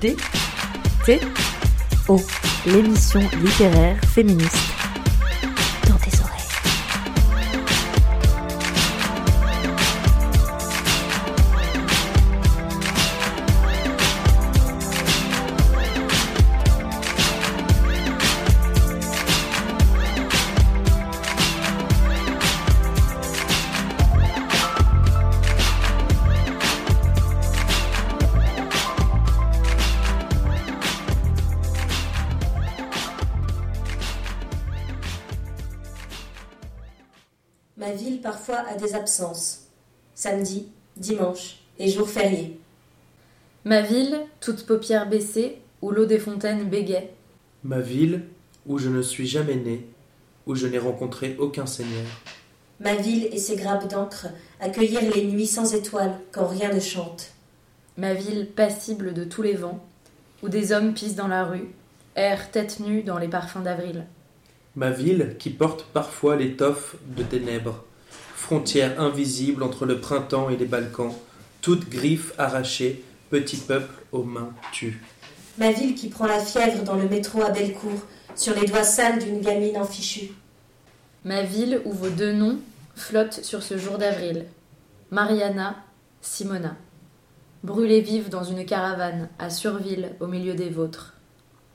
D T O, l'émission littéraire féministe des absences. Samedi, dimanche et jours fériés. Ma ville, toute paupières baissées, où l'eau des fontaines bégait. Ma ville, où je ne suis jamais né, où je n'ai rencontré aucun seigneur. Ma ville et ses grappes d'encre accueillir les nuits sans étoiles quand rien ne chante. Ma ville passible de tous les vents, où des hommes pissent dans la rue, errent tête nue dans les parfums d'avril. Ma ville qui porte parfois l'étoffe de ténèbres, frontière invisible entre le printemps et les Balkans, toute griffe arrachée, petit peuple aux mains tues. Ma ville qui prend la fièvre dans le métro à Bellecour, sur les doigts sales d'une gamine en fichu. Ma ville où vos deux noms flottent sur ce jour d'avril. Mariana, Simona. Brûlées vives dans une caravane, à Surville, au milieu des vôtres.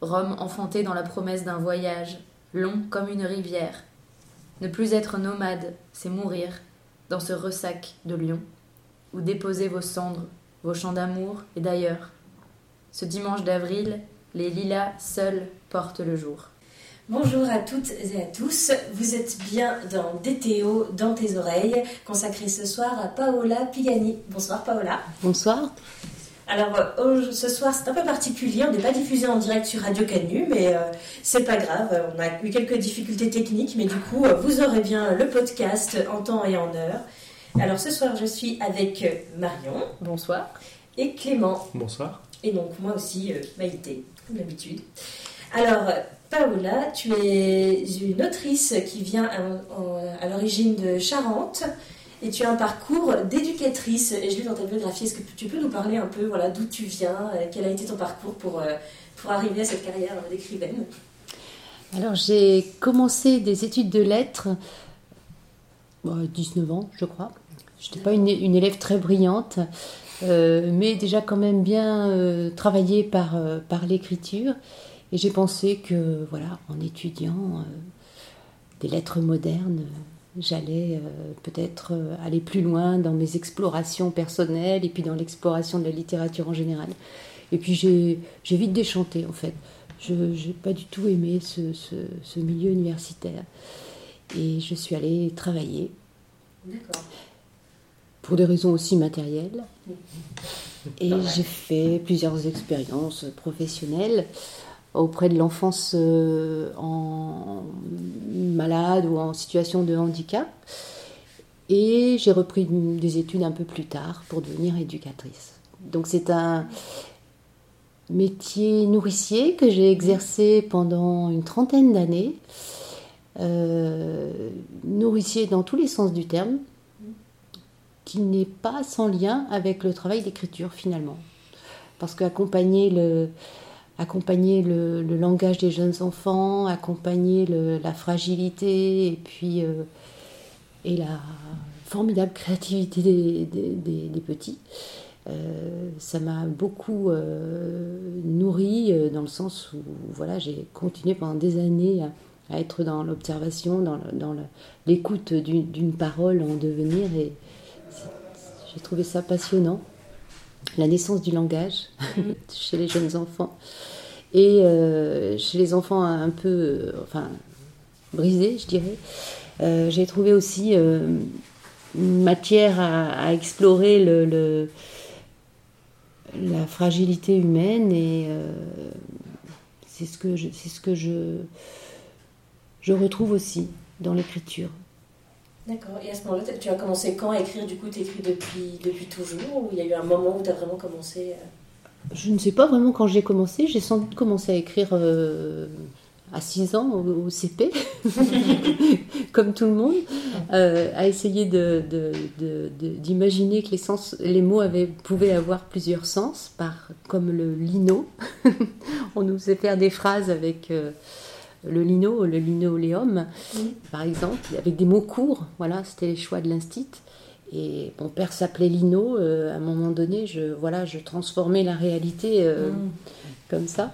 Rome enfantée dans la promesse d'un voyage, long comme une rivière. Ne plus être nomade, c'est mourir, dans ce ressac de Lyon, où déposer vos cendres, vos chants d'amour et d'ailleurs. Ce dimanche d'avril, les lilas seuls portent le jour. Bonjour à toutes et à tous, vous êtes bien dans DTO, dans tes oreilles, consacré ce soir à Paola Pigani. Bonsoir Paola. Bonsoir. Alors euh, ce soir c'est un peu particulier, on n'est pas diffusé en direct sur Radio Canu, mais euh, c'est pas grave, on a eu quelques difficultés techniques, mais du coup euh, vous aurez bien le podcast en temps et en heure. Alors ce soir je suis avec Marion. Bonsoir. Et Clément. Bonsoir. Et donc moi aussi Maïté, comme d'habitude. Alors Paola, tu es une autrice qui vient à, à l'origine de Charente et tu as un parcours d'éducatrice. Et je lis dans ta biographie, est-ce que tu peux nous parler un peu voilà, d'où tu viens, quel a été ton parcours pour, pour arriver à cette carrière d'écrivaine? Alors j'ai commencé des études de lettres à 19 ans, je crois. Je n'étais pas une, élève très brillante, euh, mais déjà quand même bien euh, travaillée par, euh, par l'écriture. Et j'ai pensé que, voilà, en étudiant des lettres modernes, j'allais peut-être aller plus loin dans mes explorations personnelles et puis dans l'exploration de la littérature en général. Et puis j'ai vite déchanté, en fait. Je n'ai pas du tout aimé ce, ce, ce, milieu universitaire. Et je suis allée travailler. Pour des raisons aussi matérielles. Et j'ai fait plusieurs expériences professionnelles auprès de l'enfance euh, en malade ou en situation de handicap. Et j'ai repris des études un peu plus tard pour devenir éducatrice. Donc c'est un métier nourricier que j'ai exercé pendant une trentaine d'années. Euh, nourricier dans tous les sens du terme, qui n'est pas sans lien avec le travail d'écriture finalement. Parce qu'accompagner le, accompagner le, langage des jeunes enfants, accompagner la fragilité et puis euh, la formidable créativité des, petits. Euh, ça m'a beaucoup euh, nourri dans le sens où voilà, j'ai continué pendant des années à, être dans l'observation, dans l'écoute d'une parole en devenir et j'ai trouvé ça passionnant la naissance du langage chez les jeunes enfants. Et euh, chez les enfants un peu euh, enfin brisés je dirais. Euh, j'ai trouvé aussi une matière à, à explorer le, le, la fragilité humaine et c'est ce que je, c'est ce que je je retrouve aussi dans l'écriture D'accord. Et à ce moment-là, tu as commencé quand à écrire Du coup, tu écris depuis, depuis toujours Ou il y a eu un moment où tu as vraiment commencé Je ne sais pas vraiment quand j'ai commencé. J'ai sans doute commencé à écrire euh, à 6 ans au, CP, comme tout le monde, euh, à essayer d'imaginer que les, sens, les mots avaient, pouvaient avoir plusieurs sens, par, comme le lino. On nous faisait faire des phrases avec euh, le lino, le linoléum, Oui. par exemple, avec des mots courts. Voilà, c'était les choix de l'instit. Et mon père s'appelait Lino. euh, à un moment donné, je, voilà, je transformais la réalité euh, Mm. comme ça.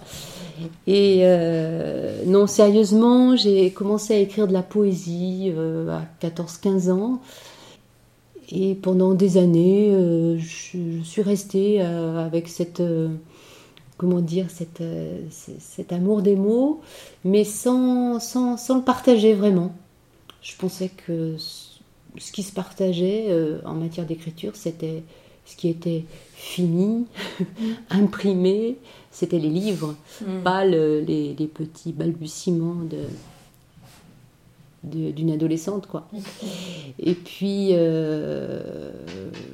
Et euh, non, sérieusement, j'ai commencé à écrire de la poésie à 14-15 ans. Et pendant des années, je, je suis restée avec cette, comment dire, cette, euh, cet amour des mots, mais sans, sans, sans le partager vraiment. Je pensais que ce qui se partageait euh, en matière d'écriture, c'était ce qui était fini, imprimé, c'était les livres Mm. pas le- les, les petits balbutiements de- d'une adolescente quoi. Et puis euh,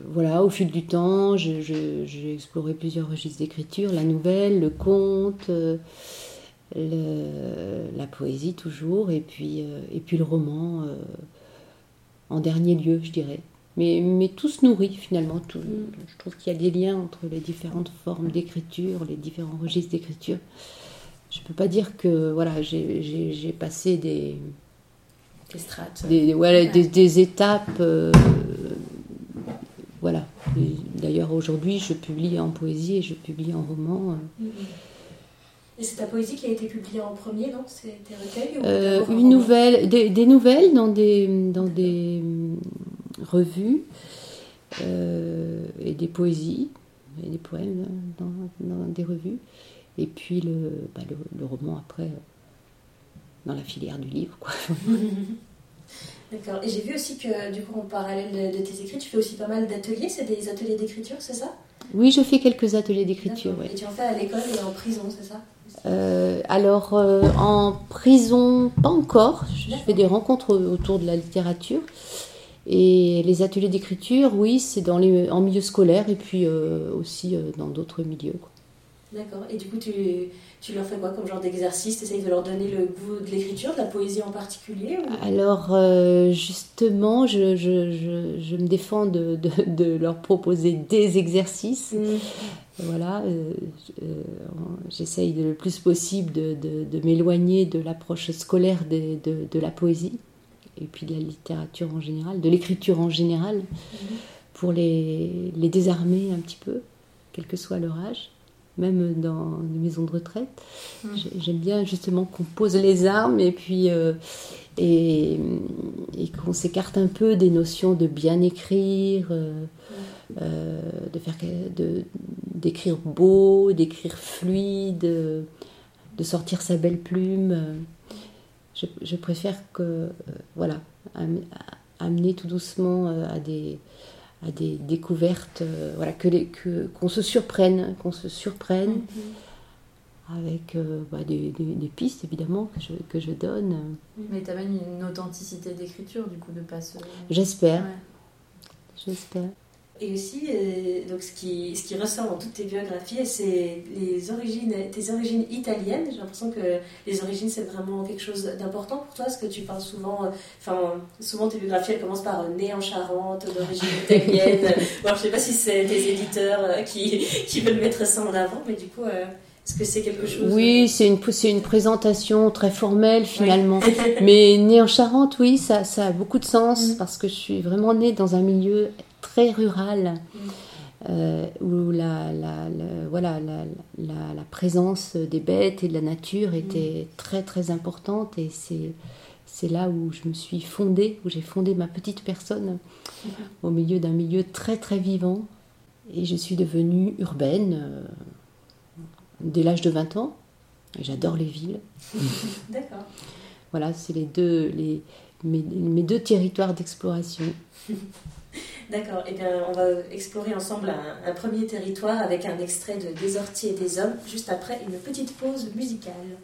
voilà au fil du temps j'ai exploré plusieurs registres d'écriture la nouvelle le conte euh, le- la poésie toujours et puis euh, et puis le roman en dernier lieu je dirais. Mais, mais tout se nourrit finalement tout, je trouve qu'il y a des liens entre les différentes formes d'écriture les différents registres d'écriture. Je peux pas dire que voilà j'ai passé des Tes strates. des, des- Ouais. des, des étapes. euh, voilà. D'ailleurs, aujourd'hui, je publie en poésie et je publie en roman. euh. Et c'est ta poésie qui a été publiée en premier, non C'est recueils ou Euh, d'abord un une nouvelle, des, des nouvelles dans des, dans des hum, revues et des poésies et des poèmes dans, dans des revues. Et puis le, bah, le, le roman après, dans la filière du livre. Quoi. D'accord. Et j'ai vu aussi que, du coup, en parallèle de, de tes écrits, tu fais aussi pas mal d'ateliers. C'est des ateliers d'écriture, c'est ça? Oui, je fais quelques ateliers d'écriture. Ouais. Et tu en fais à l'école et en prison, c'est ça? Euh, alors, euh, en prison, pas encore. Je fais des rencontres autour de la littérature. Et les ateliers d'écriture, oui, c'est dans les, en milieu scolaire et puis euh, aussi dans d'autres milieux. quoi. D'accord. Et du coup, tu, tu leur fais quoi comme genre d'exercice? Tu essayes de leur donner le goût de l'écriture, de la poésie en particulier ou... Alors, euh, justement, je, je- je- je me défends de, de- de leur proposer des exercices. Mm. Voilà, euh, euh, j'essaye le plus possible de, de- m'éloigner de l'approche scolaire de, de- de la poésie et puis de la littérature en général, de l'écriture en général, pour les, les désarmer un petit peu, quel que soit leur âge, même dans les maisons de retraite. Mm. J'ai- J'aime bien justement qu'on pose les armes et puis euh, et, et qu'on s'écarte un peu des notions de bien écrire. euh, euh, de faire de d'écrire beau, d'écrire fluide, de sortir sa belle plume. Je, je préfère que voilà am- amener tout doucement à des à des découvertes, euh, voilà que les que qu'on se surprenne, qu'on se surprenne Mhm. avec euh, bah, des, des- des pistes évidemment que je, que je donne. Mais t'as même une authenticité d'écriture, du coup, de pas se. J'espère, Ouais. j'espère. Et aussi, euh, donc ce qui, ce qui ressort dans toutes tes biographies, c'est les origines, tes origines italiennes. J'ai l'impression que les origines, c'est vraiment quelque chose d'important pour toi, parce que tu parles souvent, euh, enfin, souvent tes biographies, elles commencent par euh, né en Charente, d'origine italienne. bon, je sais pas si c'est tes éditeurs euh, qui, qui veulent mettre ça en avant, mais du coup, est-ce que c'est quelque chose Oui, c'est une, c'est une présentation très formelle finalement. Mais née en Charente, oui, ça, ça a beaucoup de sens Mm. parce que je suis vraiment née dans un milieu très rural Mm. euh, où la, la, la- voilà, la, présence des bêtes et de la nature était très très importante et c'est, c'est là où je me suis fondée, où j'ai fondé ma petite personne au milieu d'un milieu très très vivant. Et je suis devenue urbaine euh, dès l'âge de 20 ans. J'adore les villes. D'accord. Voilà, c'est les deux, les, mes, mes deux territoires d'exploration. D'accord, et bien on va explorer ensemble un, premier territoire avec un extrait de Des orties et des hommes, juste après une petite pause musicale.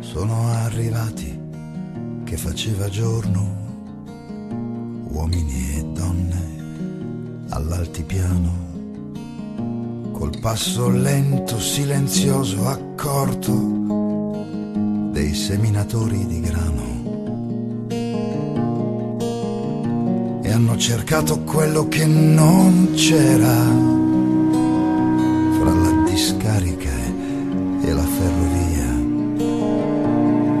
Sono arrivati che faceva giorno, uomini e donne all'altipiano, col passo lento, silenzioso, accorto dei seminatori di grano. E hanno cercato quello che non c'era fra la discarica e la ferrovia.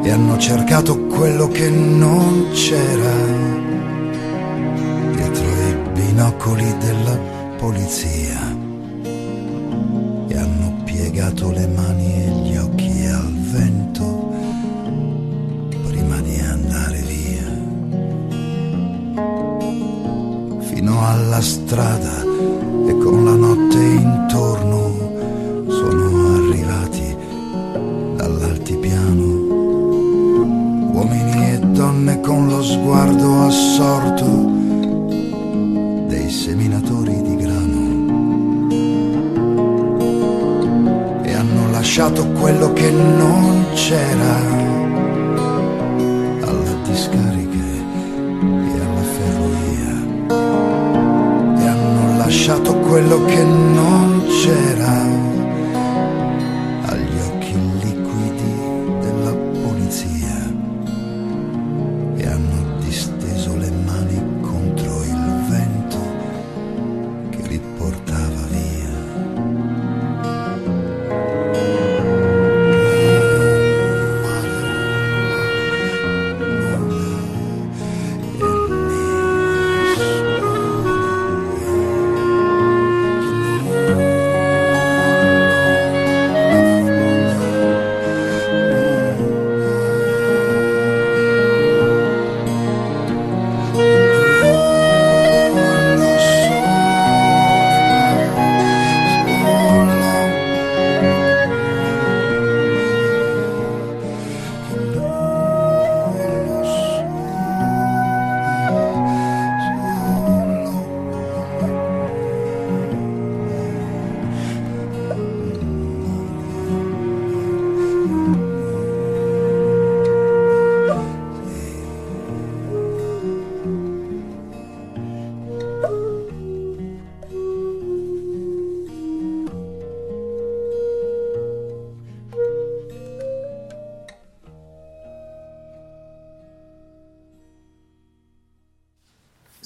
E hanno cercato quello che non c'era binocoli della polizia. E hanno piegato le mani e gli occhi al vento prima di andare via. Fino alla strada e con la notte intorno c'era alla discarica e alla ferrovia. E hanno lasciato quello che non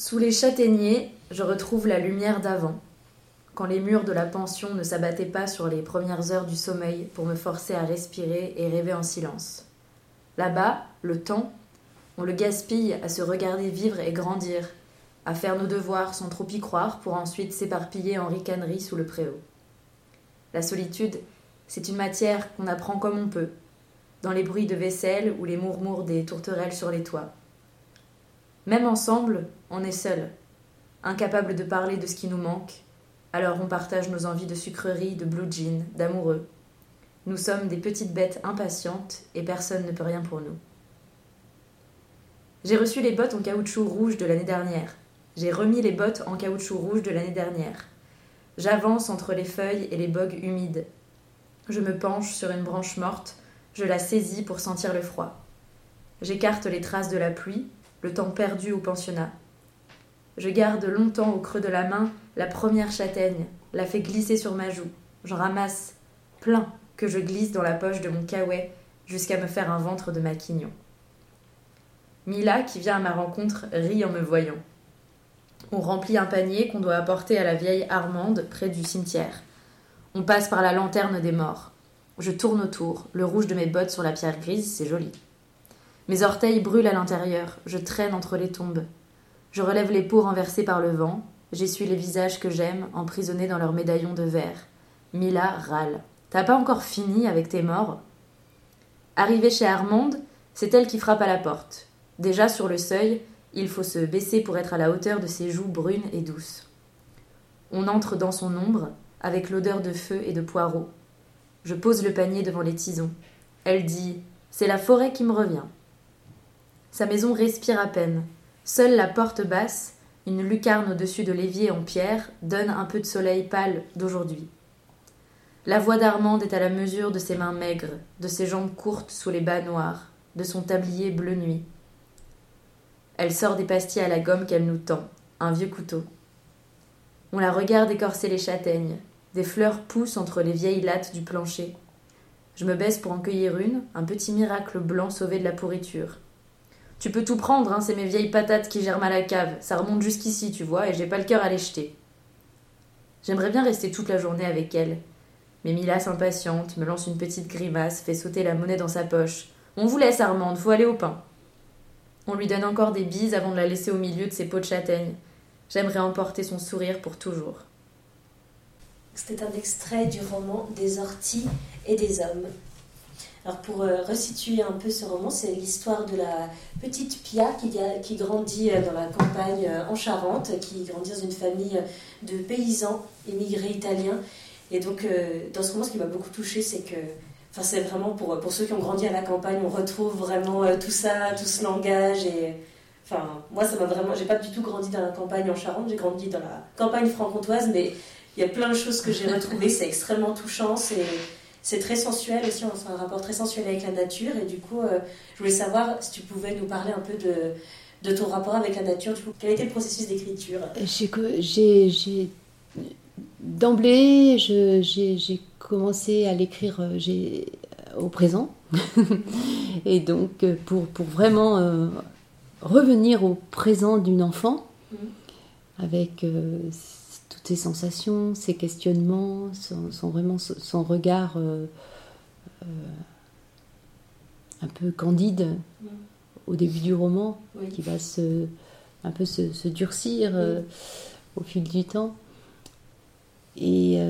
Sous les châtaigniers, je retrouve la lumière d'avant, quand les murs de la pension ne s'abattaient pas sur les premières heures du sommeil pour me forcer à respirer et rêver en silence. Là-bas, le temps, on le gaspille à se regarder vivre et grandir, à faire nos devoirs sans trop y croire pour ensuite s'éparpiller en ricaneries sous le préau. La solitude, c'est une matière qu'on apprend comme on peut, dans les bruits de vaisselle ou les murmures des tourterelles sur les toits. Même ensemble, on est seul, incapable de parler de ce qui nous manque, alors on partage nos envies de sucreries, de blue jeans, d'amoureux. Nous sommes des petites bêtes impatientes et personne ne peut rien pour nous. J'ai reçu les bottes en caoutchouc rouge de l'année dernière. J'ai remis les bottes en caoutchouc rouge de l'année dernière. J'avance entre les feuilles et les bogues humides. Je me penche sur une branche morte, je la saisis pour sentir le froid. J'écarte les traces de la pluie, le temps perdu au pensionnat. Je garde longtemps au creux de la main la première châtaigne, la fais glisser sur ma joue. J'en ramasse plein que je glisse dans la poche de mon caouet jusqu'à me faire un ventre de maquignon. Mila, qui vient à ma rencontre, rit en me voyant. On remplit un panier qu'on doit apporter à la vieille Armande près du cimetière. On passe par la lanterne des morts. Je tourne autour, le rouge de mes bottes sur la pierre grise, c'est joli. Mes orteils brûlent à l'intérieur, je traîne entre les tombes. Je relève les peaux renversées par le vent, j'essuie les visages que j'aime, emprisonnés dans leurs médaillons de verre. Mila râle. T'as pas encore fini avec tes morts? Arrivée chez Armande, c'est elle qui frappe à la porte. Déjà sur le seuil, il faut se baisser pour être à la hauteur de ses joues brunes et douces. On entre dans son ombre, avec l'odeur de feu et de poireaux. Je pose le panier devant les tisons. Elle dit C'est la forêt qui me revient. Sa maison respire à peine. Seule la porte basse, une lucarne au-dessus de l'évier en pierre, donne un peu de soleil pâle d'aujourd'hui. La voix d'Armande est à la mesure de ses mains maigres, de ses jambes courtes sous les bas noirs, de son tablier bleu nuit. Elle sort des pastilles à la gomme qu'elle nous tend, un vieux couteau. On la regarde écorcer les châtaignes. Des fleurs poussent entre les vieilles lattes du plancher. Je me baisse pour en cueillir une, un petit miracle blanc sauvé de la pourriture. Tu peux tout prendre, hein, c'est mes vieilles patates qui germent à la cave. Ça remonte jusqu'ici, tu vois, et j'ai pas le cœur à les jeter. J'aimerais bien rester toute la journée avec elle. Mais Mila s'impatiente, me lance une petite grimace, fait sauter la monnaie dans sa poche. On vous laisse, Armande, faut aller au pain. On lui donne encore des bises avant de la laisser au milieu de ses pots de châtaigne. J'aimerais emporter son sourire pour toujours. C'était un extrait du roman Des orties et des hommes. Alors pour euh, resituer un peu ce roman, c'est l'histoire de la petite Pia qui, grandit euh, dans la campagne euh, en Charente, qui grandit dans une famille de paysans émigrés italiens. Et donc dans ce roman, ce qui m'a beaucoup touchée, c'est que Enfin, c'est vraiment pour, pour ceux qui ont grandi à la campagne, on retrouve vraiment tout ça, tout ce langage. Et enfin, moi, ça m'a vraiment. J'ai pas du tout grandi dans la campagne en Charente, j'ai grandi dans la campagne franc-comtoise, mais il y a plein de choses que j'ai retrouvées. C'est extrêmement touchant. C'est c'est très sensuel aussi, on a un rapport très sensuel avec la nature. Et du coup, euh, je voulais savoir si tu pouvais nous parler un peu de, de ton rapport avec la nature. Du coup, quel été le processus d'écriture? J'ai d'emblée, j'ai commencé à l'écrire euh, au présent. et donc, euh, pour, pour vraiment revenir au présent d'une enfant, mmh. Avec ses sensations, ses questionnements, son, vraiment son regard euh, euh, un peu candide au début du roman, qui va se, un peu se, durcir euh, au fil du temps. Et,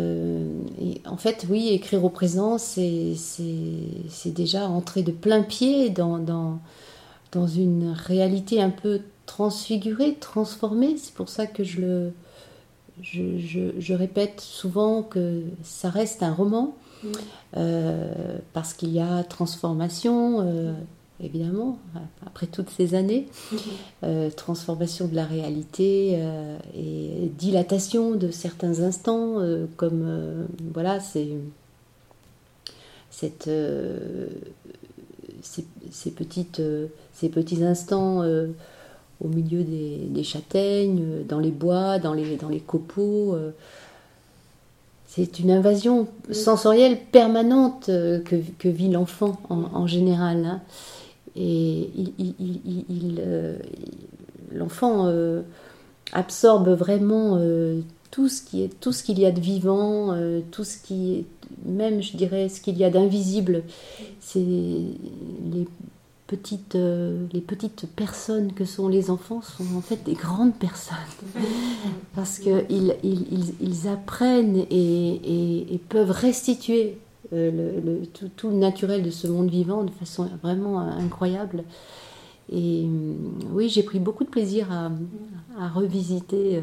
en fait, oui, écrire au présent, c'est déjà entrer de plein pied dans, dans, dans, une réalité un peu transfigurée, transformée. C'est pour ça que je le, je, répète souvent que ça reste un roman, mm. euh, parce qu'il y a transformation, euh, évidemment, après toutes ces années, mm-hmm. euh, transformation de la réalité et dilatation de certains instants, comme, voilà, c'est cette... Ces, petites, ces petits instants au milieu des, châtaignes, dans les bois, dans les, dans les copeaux. Euh. C'est une invasion sensorielle permanente euh, que, vit l'enfant en, général. Hein. Et il, euh, l'enfant absorbe vraiment tout ce qui est tout ce qu'il y a de vivant, tout ce qui est même je dirais ce qu'il y a d'invisible. C'est les petites, euh, les petites personnes que sont les enfants sont en fait des grandes personnes. Parce qu'ils ils, ils, apprennent et, peuvent restituer euh, le, tout, le naturel de ce monde vivant de façon vraiment incroyable. Et euh, oui, j'ai pris beaucoup de plaisir à, à revisiter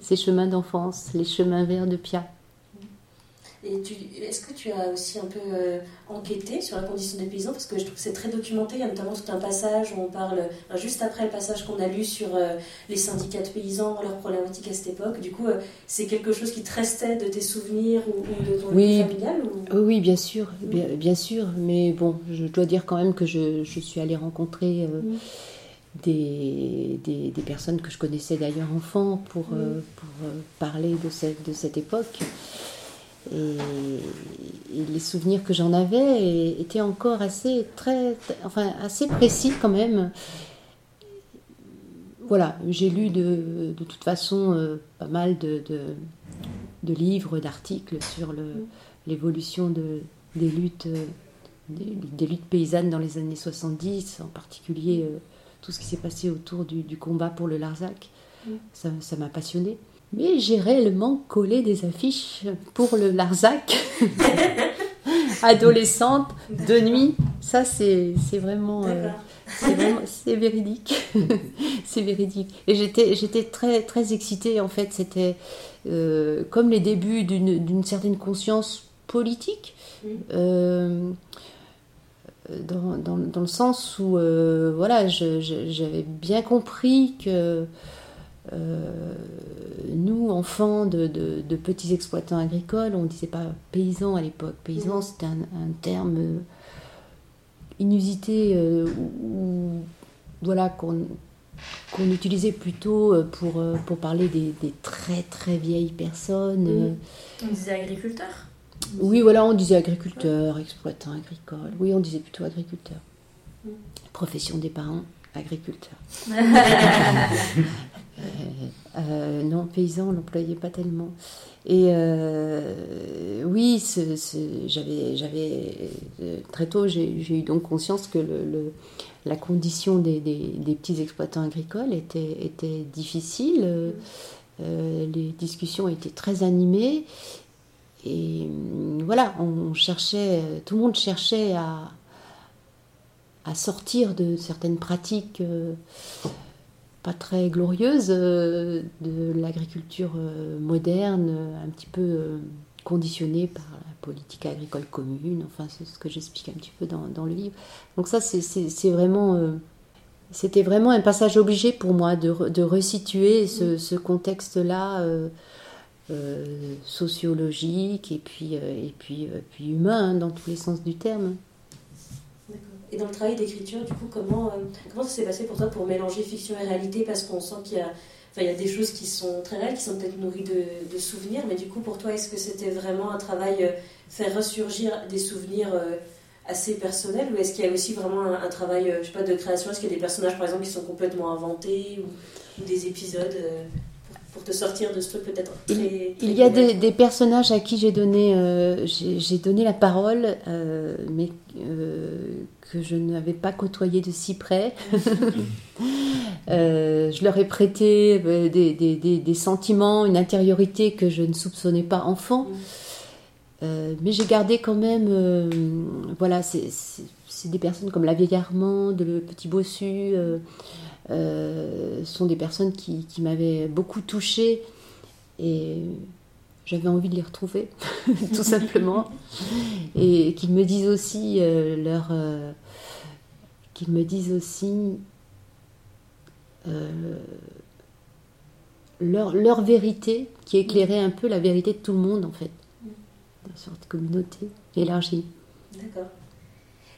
ces chemins d'enfance, les chemins verts de Pia est-ce que tu as aussi un peu euh, enquêté sur la condition des paysans? Parce que je trouve que c'est très documenté. Il y a notamment tout un passage où on parle, juste après le passage qu'on a lu sur euh, les syndicats de paysans, leurs problématiques à cette époque. Du coup, euh, c'est quelque chose qui te restait de tes souvenirs ou, de ton oui. vie familiale Oui, bien sûr, bien, sûr. Mais bon, je dois dire quand même que je, suis allée rencontrer. Des, des, personnes que je connaissais d'ailleurs enfant pour, pour parler de cette, de cette époque. Et, les souvenirs que j'en avais étaient encore assez, très, enfin, assez précis quand même. Voilà, j'ai lu de, de, toute façon euh, pas mal de, de, livres, d'articles sur l'évolution de, des, luttes, des, luttes paysannes dans les années 70, en particulier euh, tout ce qui s'est passé autour du, du, combat pour le Larzac. Ça m'a passionné. Mais j'ai réellement collé des affiches pour le Larzac. Adolescente, de nuit. Ça, c'est vraiment. Euh, c'est véridique. c'est véridique. Et j'étais très, très excitée, en fait. C'était euh, comme les débuts d'une certaine conscience politique. Euh, dans, dans, dans, le sens où voilà, j'avais bien compris que euh, nous, enfants de, petits exploitants agricoles, on ne disait pas paysans à l'époque. Paysan, c'était un, terme euh, inusité euh, voilà, qu'on qu'on utilisait plutôt euh, pour, euh, pour parler des, des très très vieilles personnes. euh, On disait agriculteur. Oui, voilà, on disait agriculteur, exploitant agricole. Oui, on disait plutôt agriculteur. Mm. Profession des parents, agriculteur. Euh, euh, non, paysan, on l'employait pas tellement. Et euh, oui, j'avais, très tôt, j'ai, eu donc conscience que la condition des, petits exploitants agricoles était, difficile. Les discussions étaient très animées. Et hum, voilà, tout le monde cherchait à, sortir de certaines pratiques pas très glorieuses euh, de l'agriculture euh, moderne, euh, un petit peu conditionnée par la politique agricole commune. Enfin, c'est ce que j'explique un petit peu dans, le livre. Donc ça, c'est- vraiment... c'était vraiment un passage obligé pour moi de, re- de resituer ce, contexte-là sociologique et puis, et puis, puis humain hein, dans tous les sens du terme. Et dans le travail d'écriture, du coup, comment, euh, comment ça s'est passé pour toi pour mélanger fiction et réalité? Parce qu'on sent qu'il y a, y a des choses qui sont très réelles, qui sont peut-être nourries de, de souvenirs, mais du coup, pour toi, est-ce que c'était vraiment un travail euh, faire ressurgir des souvenirs euh, assez personnels? Ou est-ce qu'il y a aussi vraiment un, travail, je sais pas, de création? Est-ce qu'il y a des personnages, par exemple, qui sont complètement inventés ou, des épisodes pour, te sortir de ce truc peut-être très, très Il y a des, personnages à qui j'ai donné, euh, j'ai donné la parole, euh, mais euh, que je n'avais pas côtoyé de si près. Je leur ai prêté des, des- sentiments, une intériorité que je ne soupçonnais pas enfant. Mm. Mais j'ai gardé quand même, voilà, c'est- des personnes comme la vieille Armande, le petit bossu, sont des personnes qui, m'avaient beaucoup touchée et j'avais envie de les retrouver, tout simplement, et qu'ils me disent aussi euh, leur, euh, me disent aussi euh, leur, leur vérité, qui éclairait un peu la vérité de tout le monde en fait, une sorte de communauté élargie. D'accord.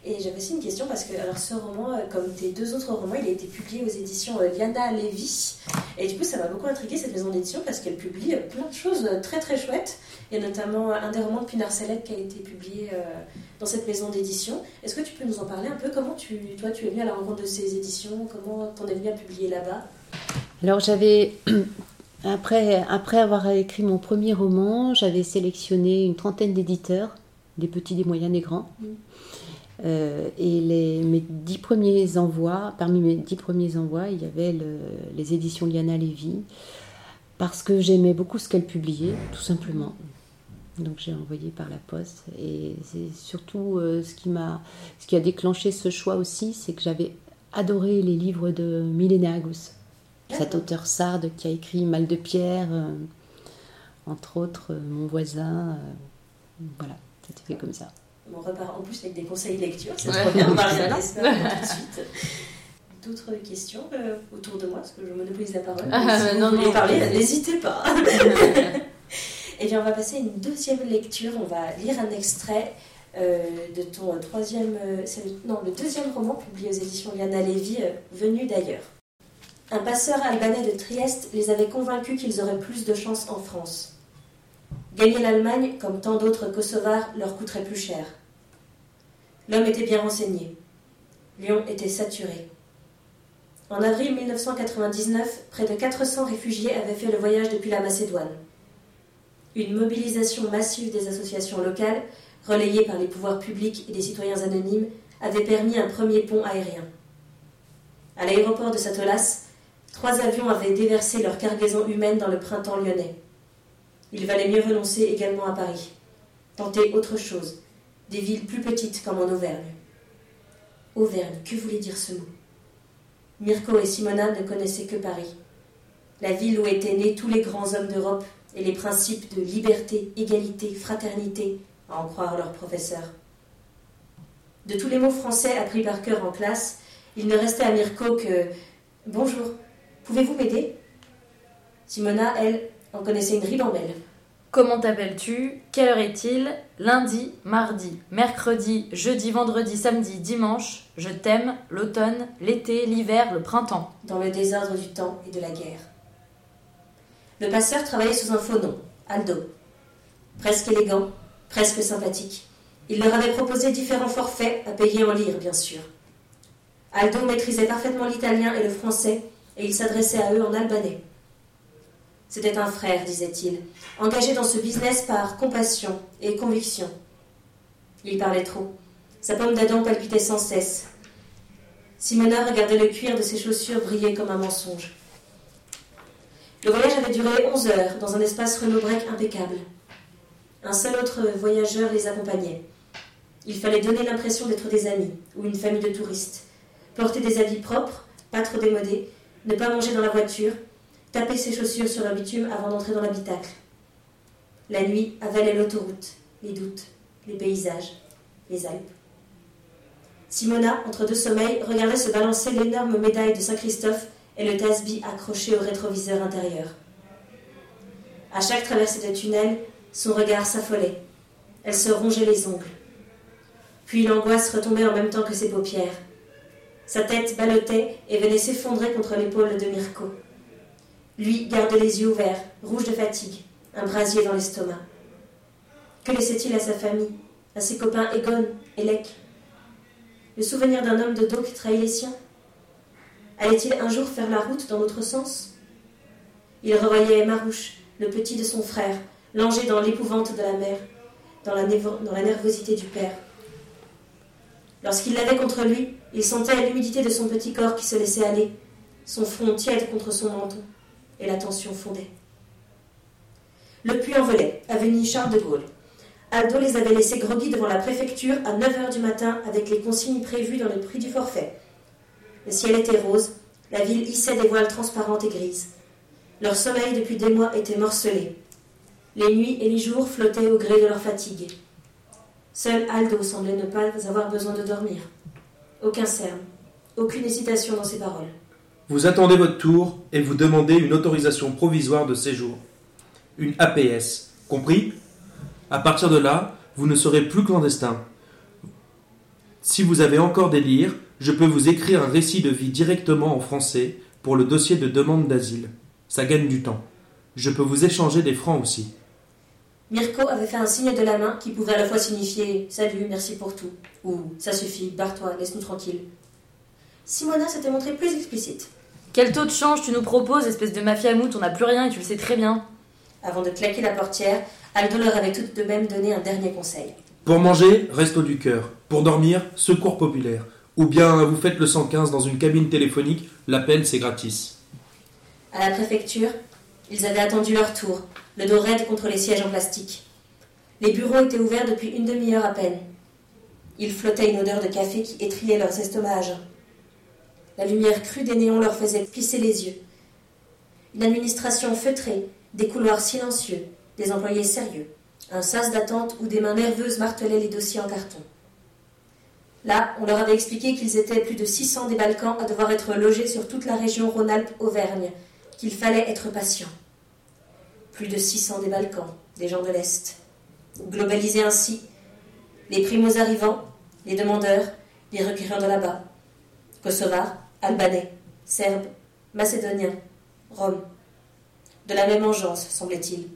Et j'avais aussi une question parce que alors ce roman, euh, comme tes deux autres romans, il a été publié aux éditions euh, Liana Lévy. Et du coup, ça m'a beaucoup intrigué cette maison d'édition parce qu'elle publie euh, plein de choses euh, très très chouettes. Il y a notamment un des romans de Pinar Sellet qui a été publié dans cette maison d'édition. Est-ce que tu peux nous en parler un peu? Comment tu, toi, tu es venu à la rencontre de ces éditions? Comment t'en es venu à publier là-bas? Alors j'avais, après, après avoir écrit mon premier roman, j'avais sélectionné une trentaine d'éditeurs, des petits, des moyens, des grands. Mm. Euh, et les, mes dix premiers envois, parmi mes dix premiers envois, il y avait le- les éditions Liana Lévy, parce que j'aimais beaucoup ce qu'elle publiait, tout simplement. Donc j'ai envoyé par la poste. Et c'est surtout euh, ce, qui m'a, ce qui a déclenché ce choix aussi, c'est que j'avais adoré les livres de Milena Agus cet auteur sarde qui a écrit Mal de pierre, euh, entre autres Mon voisin. voilà, c'était fait comme ça. On repart en plus avec des conseils lecture, c'est Ouais, trop bien. On va excellent. regarder ça tout de suite. D'autres questions euh, autour de moi, parce que je monopolise la parole. Ah, si vous non, voulez non, parler, vas-y. n'hésitez pas. Eh bien, on va passer à une deuxième lecture. On va lire un extrait euh, de ton euh, troisième, euh, le- non, le deuxième roman publié aux éditions Liana Lévy, Venu d'ailleurs. Un passeur albanais de Trieste les avait convaincus qu'ils auraient plus de chance en France. Gagner l'Allemagne, comme tant d'autres Kosovars, leur coûterait plus cher. L'homme était bien renseigné. Lyon était saturé. En avril 1999, près de 400 réfugiés avaient fait le voyage depuis la Macédoine. Une mobilisation massive des associations locales, relayée par les pouvoirs publics et des citoyens anonymes, avait permis un premier pont aérien. À l'aéroport de Satolas, trois avions avaient déversé leur cargaison humaine dans le printemps lyonnais. Il valait mieux renoncer également à Paris. Tenter autre chose, des villes plus petites comme en Auvergne. Auvergne, que voulait dire ce mot? Mirko et Simona ne connaissaient que Paris, la ville où étaient nés tous les grands hommes d'Europe et les principes de liberté, égalité, fraternité, à en croire leurs professeurs. De tous les mots français appris par cœur en classe, il ne restait à Mirko que Bonjour, pouvez-vous m'aider? Simona, elle, en connaissait une ribambelle. Comment t'appelles-tu? Quelle heure est-il? Lundi, mardi, mercredi, jeudi, vendredi, samedi, dimanche. Je t'aime, l'automne, l'été, l'hiver, le printemps. Dans le désordre du temps et de la guerre. Le passeur travaillait sous un faux nom, Aldo. Presque élégant, presque sympathique. Il leur avait proposé différents forfaits à payer en lire, bien sûr. Aldo maîtrisait parfaitement l'italien et le français, et il s'adressait à eux en albanais. C'était un frère, disait-il, engagé dans ce business par compassion et conviction. Il parlait trop. Sa pomme d'Adam palpitait sans cesse. Simona regardait le cuir de ses chaussures briller comme un mensonge. Le voyage avait duré onze heures dans un espace Renault-Brec impeccable. Un seul autre voyageur les accompagnait. Il fallait donner l'impression d'être des amis ou une famille de touristes, porter des habits propres, pas trop démodés, ne pas manger dans la voiture, taper ses chaussures sur le bitume avant d'entrer dans l'habitacle. La nuit avalait l'autoroute, les doutes, les paysages, les Alpes. Simona, entre deux sommeils, regardait se balancer l'énorme médaille de Saint-Christophe et le tasbih accroché au rétroviseur intérieur. À chaque traversée de tunnel, son regard s'affolait. Elle se rongeait les ongles. Puis l'angoisse retombait en même temps que ses paupières. Sa tête ballottait et venait s'effondrer contre l'épaule de Mirko. Lui gardait les yeux ouverts, rouge de fatigue, un brasier dans l'estomac. Que laissait-il à sa famille, à ses copains Egon et Lek Le souvenir d'un homme de dos qui trahit les siens? Allait-il un jour faire la route dans l'autre sens? Il revoyait Marouche, le petit de son frère, langé dans l'épouvante de la mère, dans la nervosité du père. Lorsqu'il l'avait contre lui, il sentait l'humidité de son petit corps qui se laissait aller, son front tiède contre son menton, et la tension fondait. Le puits envolait, avenue Charles de Gaulle. Aldo les avait laissés groggy devant la préfecture à 9 h du matin avec les consignes prévues dans le prix du forfait. Le ciel était rose, la ville hissait des voiles transparentes et grises. Leur sommeil depuis des mois était morcelé. Les nuits et les jours flottaient au gré de leur fatigue. Seul Aldo semblait ne pas avoir besoin de dormir. Aucun cerne, aucune hésitation dans ses paroles. Vous attendez votre tour et vous demandez une autorisation provisoire de séjour. Une APS. Compris? À partir de là, vous ne serez plus clandestin. Si vous avez encore des lires, je peux vous écrire un récit de vie directement en français pour le dossier de demande d'asile. Ça gagne du temps. Je peux vous échanger des francs aussi. Mirko avait fait un signe de la main qui pouvait à la fois signifier Salut, merci pour tout, ou Ça suffit, barre-toi, laisse-nous tranquille. Simona s'était montrée plus explicite. Quel taux de change tu nous proposes, espèce de mafia moute On n'a plus rien et tu le sais très bien. Avant de claquer la portière, Aldo leur avait tout de même donné un dernier conseil. Pour manger, resto du cœur. Pour dormir, secours populaire. Ou bien vous faites le 115 dans une cabine téléphonique, l'appel c'est gratis. À la préfecture, ils avaient attendu leur tour, le dos raide contre les sièges en plastique. Les bureaux étaient ouverts depuis une demi-heure à peine. Il flottait une odeur de café qui étriait leurs estomacs. La lumière crue des néons leur faisait plisser les yeux. Une administration feutrée, des couloirs silencieux, des employés sérieux, un sas d'attente où des mains nerveuses martelaient les dossiers en carton. Là, on leur avait expliqué qu'ils étaient plus de 600 des Balkans à devoir être logés sur toute la région Rhône-Alpes-Auvergne, qu'il fallait être patient. Plus de 600 des Balkans, des gens de l'Est. Globaliser ainsi les primos arrivants, les demandeurs, les requérants de là-bas. Kosovars, Albanais, Serbes, Macédoniens, Roms. De la même engeance, semblait-il.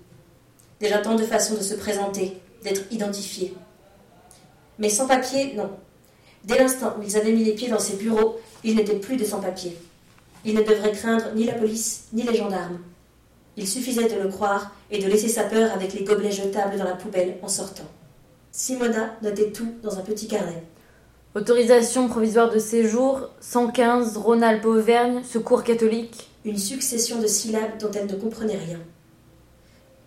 Déjà tant de façons de se présenter, d'être identifiés. Mais sans papier, non. Dès l'instant où ils avaient mis les pieds dans ces bureaux, ils n'étaient plus de sans-papiers. Ils ne devraient craindre ni la police, ni les gendarmes. Il suffisait de le croire et de laisser sa peur avec les gobelets jetables dans la poubelle en sortant. Simona notait tout dans un petit carnet. Autorisation provisoire de séjour, 115, Rhône-Alpes-Auvergne, secours catholique. Une succession de syllabes dont elle ne comprenait rien.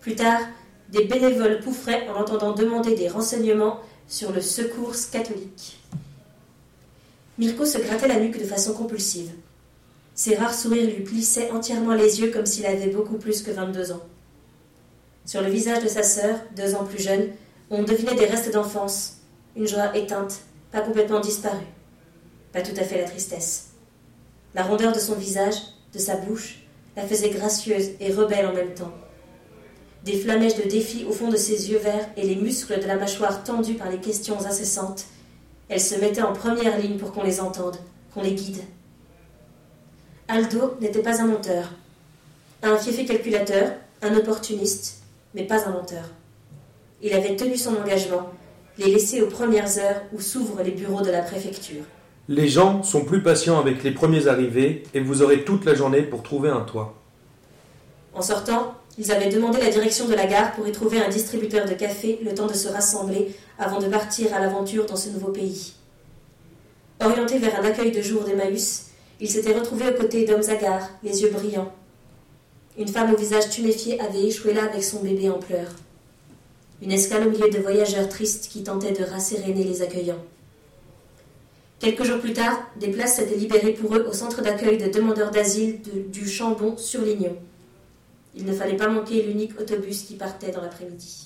Plus tard, des bénévoles pouffraient en l'entendant demander des renseignements sur le secours catholique. Mirko se grattait la nuque de façon compulsive. Ses rares sourires lui plissaient entièrement les yeux comme s'il avait beaucoup plus que 22 ans. Sur le visage de sa sœur, deux ans plus jeune, on devinait des restes d'enfance, une joie éteinte, pas complètement disparue, pas tout à fait la tristesse. La rondeur de son visage, de sa bouche, la faisait gracieuse et rebelle en même temps. des flamèches de défi au fond de ses yeux verts et les muscles de la mâchoire tendus par les questions incessantes, elle se mettait en première ligne pour qu'on les entende, qu'on les guide. Aldo n'était pas un menteur, un fiefé calculateur, un opportuniste, mais pas un menteur. Il avait tenu son engagement, les laisser aux premières heures où s'ouvrent les bureaux de la préfecture. Les gens sont plus patients avec les premiers arrivés et vous aurez toute la journée pour trouver un toit. En sortant, ils avaient demandé la direction de la gare pour y trouver un distributeur de café le temps de se rassembler avant de partir à l'aventure dans ce nouveau pays. Orienté vers un accueil de jour d'Emmaüs, ils s'étaient retrouvés aux côtés d'hommes hagards, les yeux brillants. Une femme au visage tuméfié avait échoué là avec son bébé en pleurs. Une escale au milieu de voyageurs tristes qui tentaient de rasséréner les accueillants. Quelques jours plus tard, des places s'étaient libérées pour eux au centre d'accueil de demandeurs d'asile du Chambon sur Lignon. Il ne fallait pas manquer l'unique autobus qui partait dans l'après-midi.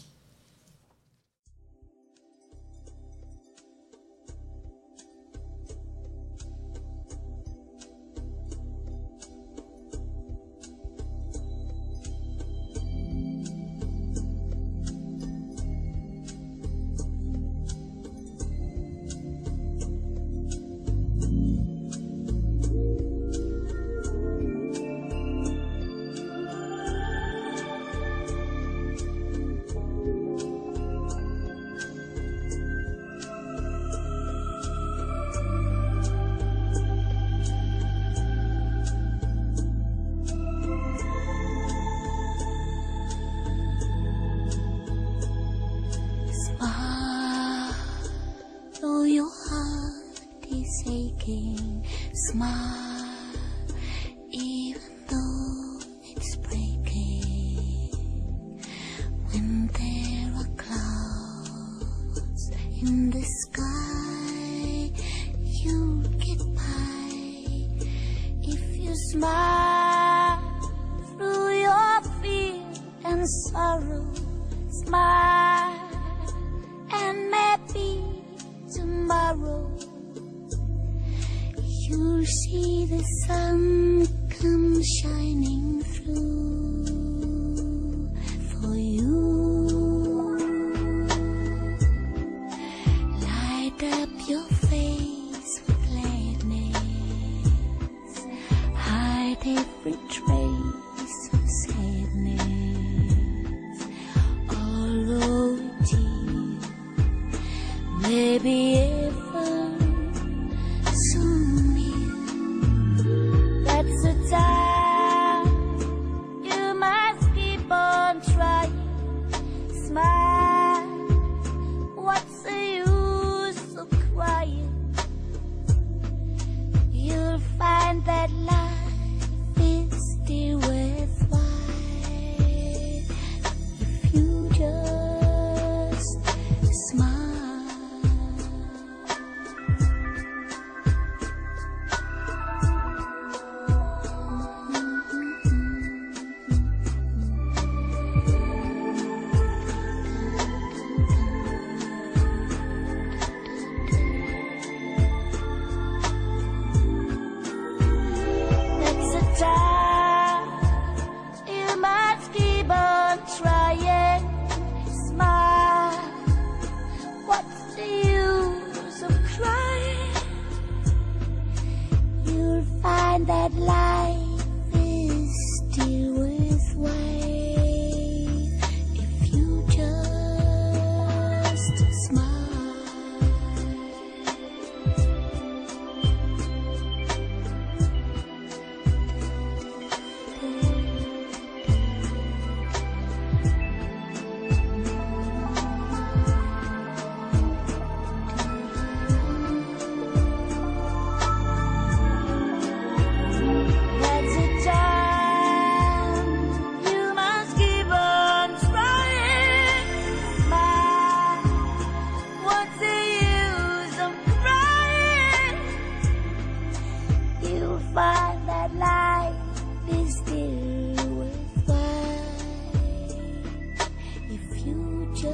Vous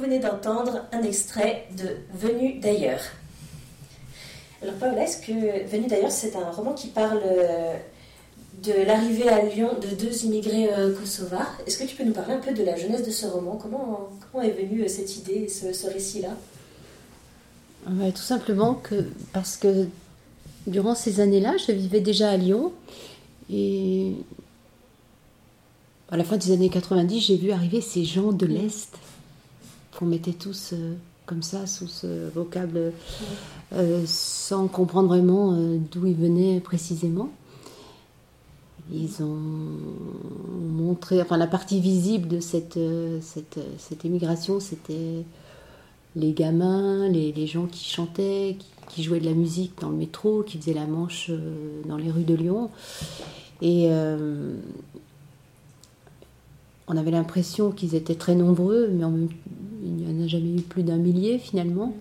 venez d'entendre un extrait de Venu d'ailleurs. Alors Paola, est-ce que Venu d'ailleurs, c'est un roman qui parle euh, de l'arrivée à Lyon de deux immigrés euh, kosovars? Est-ce que tu peux nous parler un peu de la jeunesse de ce roman? Comment, est venue euh, cette idée, ce récit-là? Tout simplement que, parce que durant ces années-là, je vivais déjà à Lyon. Et à la fin des années 90, j'ai vu arriver ces gens de l'Est qu'on mettait tous euh, comme ça sous ce vocable euh, sans comprendre vraiment euh, d'où ils venaient précisément. Ils ont montré, enfin la partie visible de cette, cette, cette émigration, c'était les gamins, les, gens qui chantaient, qui, jouaient de la musique dans le métro, qui faisaient la manche euh, dans les rues de Lyon. Et euh, on avait l'impression qu'ils étaient très nombreux, mais il n'y en a jamais eu plus d'un millier finalement.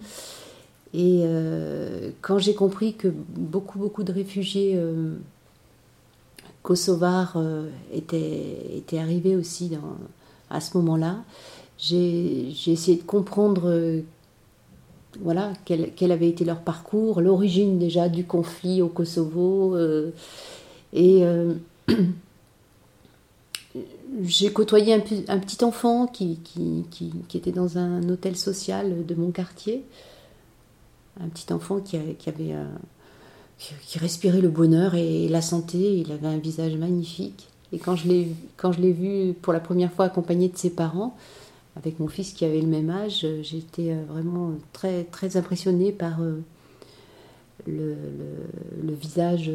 Et euh, quand j'ai compris que beaucoup, beaucoup de réfugiés kosovars étaient, arrivés aussi à ce moment-là, j'ai essayé de comprendre euh, voilà, quel, quel avait été leur parcours, l'origine déjà du conflit au Kosovo. euh, et euh, j'ai côtoyé un, petit enfant qui, qui, qui- qui était dans un hôtel social de mon quartier. Un petit enfant qui, avait qui, respirait le bonheur et la santé. Il avait un visage magnifique. Et quand je l'ai vu pour la première fois accompagné de ses parents, avec mon fils qui avait le même âge, euh, j'étais euh, vraiment très très impressionnée par euh, le, visage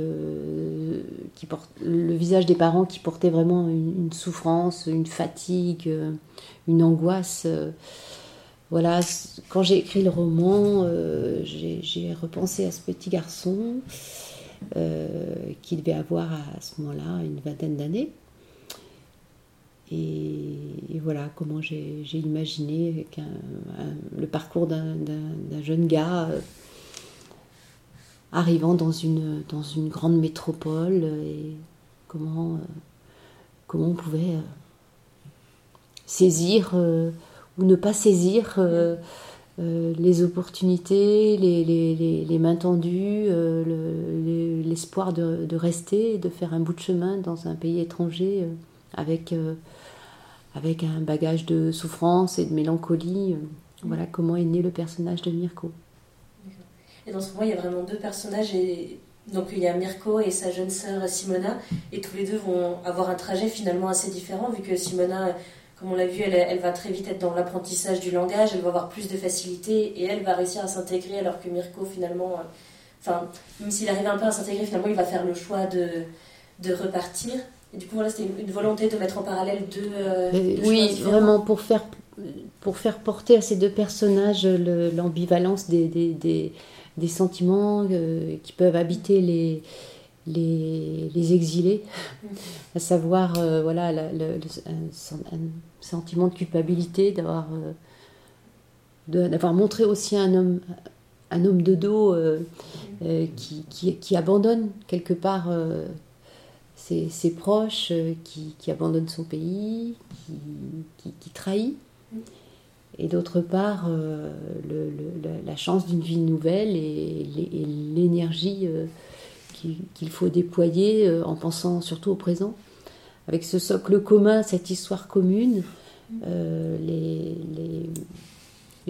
qui le visage des parents qui portait vraiment une, souffrance, une fatigue, une angoisse. Voilà, quand j'ai écrit le roman, j'ai repensé à ce petit garçon qui devait avoir à ce moment-là une vingtaine d'années. Et, voilà comment j'ai imaginé le parcours d'un jeune gars euh, arrivant dans une, grande métropole et comment, euh, comment on pouvait euh, saisir ou ne pas saisir les opportunités, les, mains tendues, le- les- l'espoir de, rester, de faire un bout de chemin dans un pays étranger avec, avec un bagage de souffrance et de mélancolie. euh. Voilà comment est né le personnage de Mirko. Et dans ce roman, il y a vraiment deux personnages. Donc il y a Mirko et sa jeune sœur Simona. Et tous les deux vont avoir un trajet finalement assez différent, vu que Simona, comme on l'a vu, elle, va très vite être dans l'apprentissage du langage, elle va avoir plus de facilité et elle va réussir à s'intégrer, alors que Mirko finalement, euh, même s'il arrive un peu à s'intégrer, finalement il va faire le choix de, de repartir. Et du coup, voilà, c'était une, une volonté de mettre en parallèle deux. euh, deux oui, vraiment pour faire, pour faire porter à ces deux personnages le- l'ambivalence des, des, des, des sentiments euh, qui peuvent habiter les, les, les exilés, à savoir euh, voilà, la- le- le- un, sen- un sentiment de culpabilité d'avoir d'avoir montré aussi un homme, un homme de dos euh, euh, qui, qui, qui abandonne quelque part euh, ses, proches, euh, qui, qui abandonne son pays, qui, qui- trahit. Et d'autre part, euh, la, chance d'une vie nouvelle et, l'é- et l'énergie euh, qui- qu'il faut déployer en pensant surtout au présent. Avec ce socle commun, cette histoire commune, les,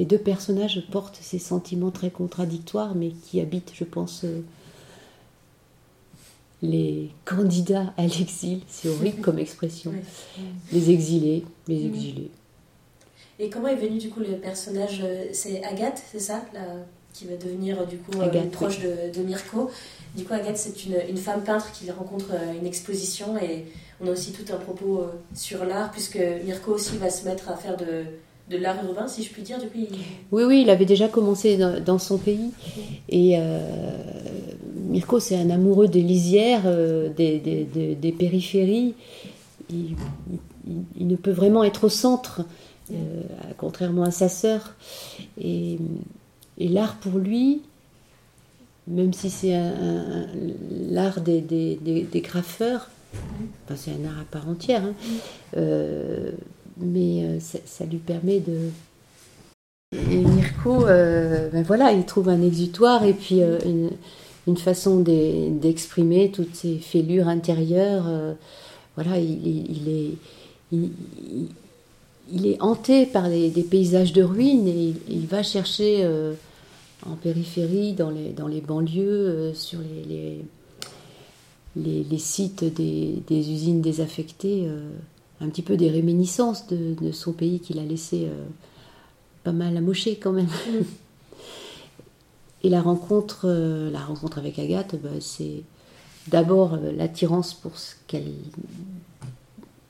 deux personnages portent ces sentiments très contradictoires, mais qui habitent, je pense, les candidats à l'exil. C'est horrible comme expression. Les exilés, les Mhm. exilés. Et comment est venu du coup le personnage euh, C'est Agathe, c'est ça Qui va devenir euh, du coup euh, Agathe, proche de, de Mirko. Du coup, Agathe, c'est une, une femme peintre qui rencontre une exposition et on a aussi tout un propos sur l'art, puisque Mirko aussi va se mettre à faire de, de l'art urbain, si je puis dire. Il- Oui, oui, il avait déjà commencé dans, dans son pays. Et euh, Mirko, c'est un amoureux des lisières, euh, des, des- périphéries. Il, ne peut vraiment être au centre, euh, contrairement à sa sœur. Et, l'art pour lui, même si c'est l'art des, des, graffeurs, c'est un art à part entière, hein, euh, mais ça, lui permet de, Et Mirko, ben voilà, il trouve un exutoire et puis une façon d'e- d'exprimer toutes ces fêlures intérieures. euh, voilà, il, est, hanté par des paysages de ruines et il, va chercher euh, en périphérie, dans les, banlieues, euh, sur les, sites des, usines désaffectées, un petit peu des réminiscences de, son pays qu'il a laissé pas mal amoché quand même. Et la rencontre, euh, la rencontre avec Agathe, bah, c'est d'abord euh, l'attirance pour ce qu'elle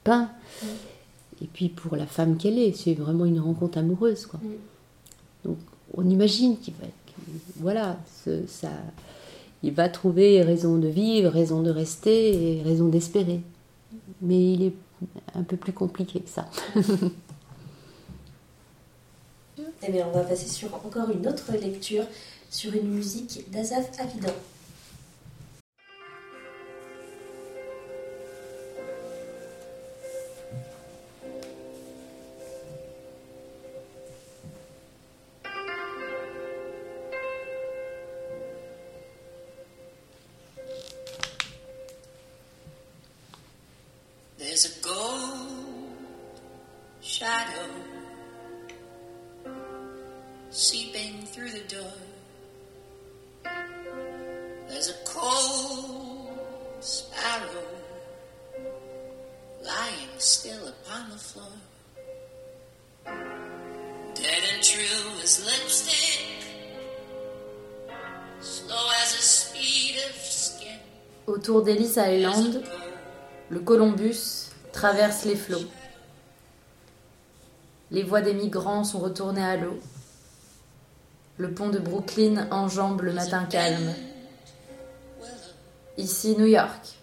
peint, et puis pour la femme qu'elle est. C'est vraiment une rencontre amoureuse, quoi. Mm. Donc, on imagine qu'il va, voilà, ce- ça, il va trouver raison de vivre, raison de rester et raison d'espérer. Mais il est un peu plus compliqué que ça. Eh bien, on va passer sur encore une autre lecture sur une musique d'Azaf Avidan. Autour d'Ellis Island, le Columbus traverse les flots. Les voix des migrants sont retournées à l'eau. Le pont de Brooklyn enjambe le matin calme. Ici New York.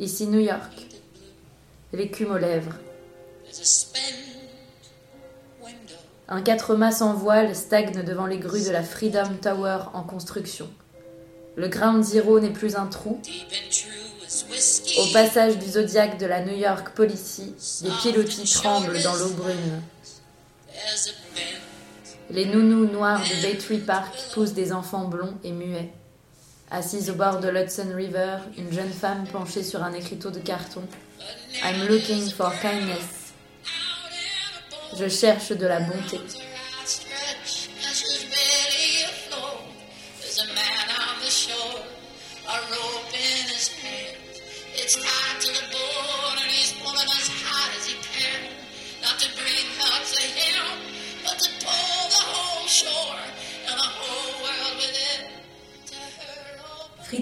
Ici New York. L'écume aux lèvres. Un quatre mâts sans voile stagne devant les grues de la Freedom Tower en construction. Le Ground Zero n'est plus un trou. Au passage du Zodiac de la New York Policy, des pilotis tremblent dans l'eau brune. Les nounous noirs de Battery Park poussent des enfants blonds et muets. Assise au bord de l'Hudson River, une jeune femme penchée sur un écriteau de carton. I'm looking for kindness. Je cherche de la bonté.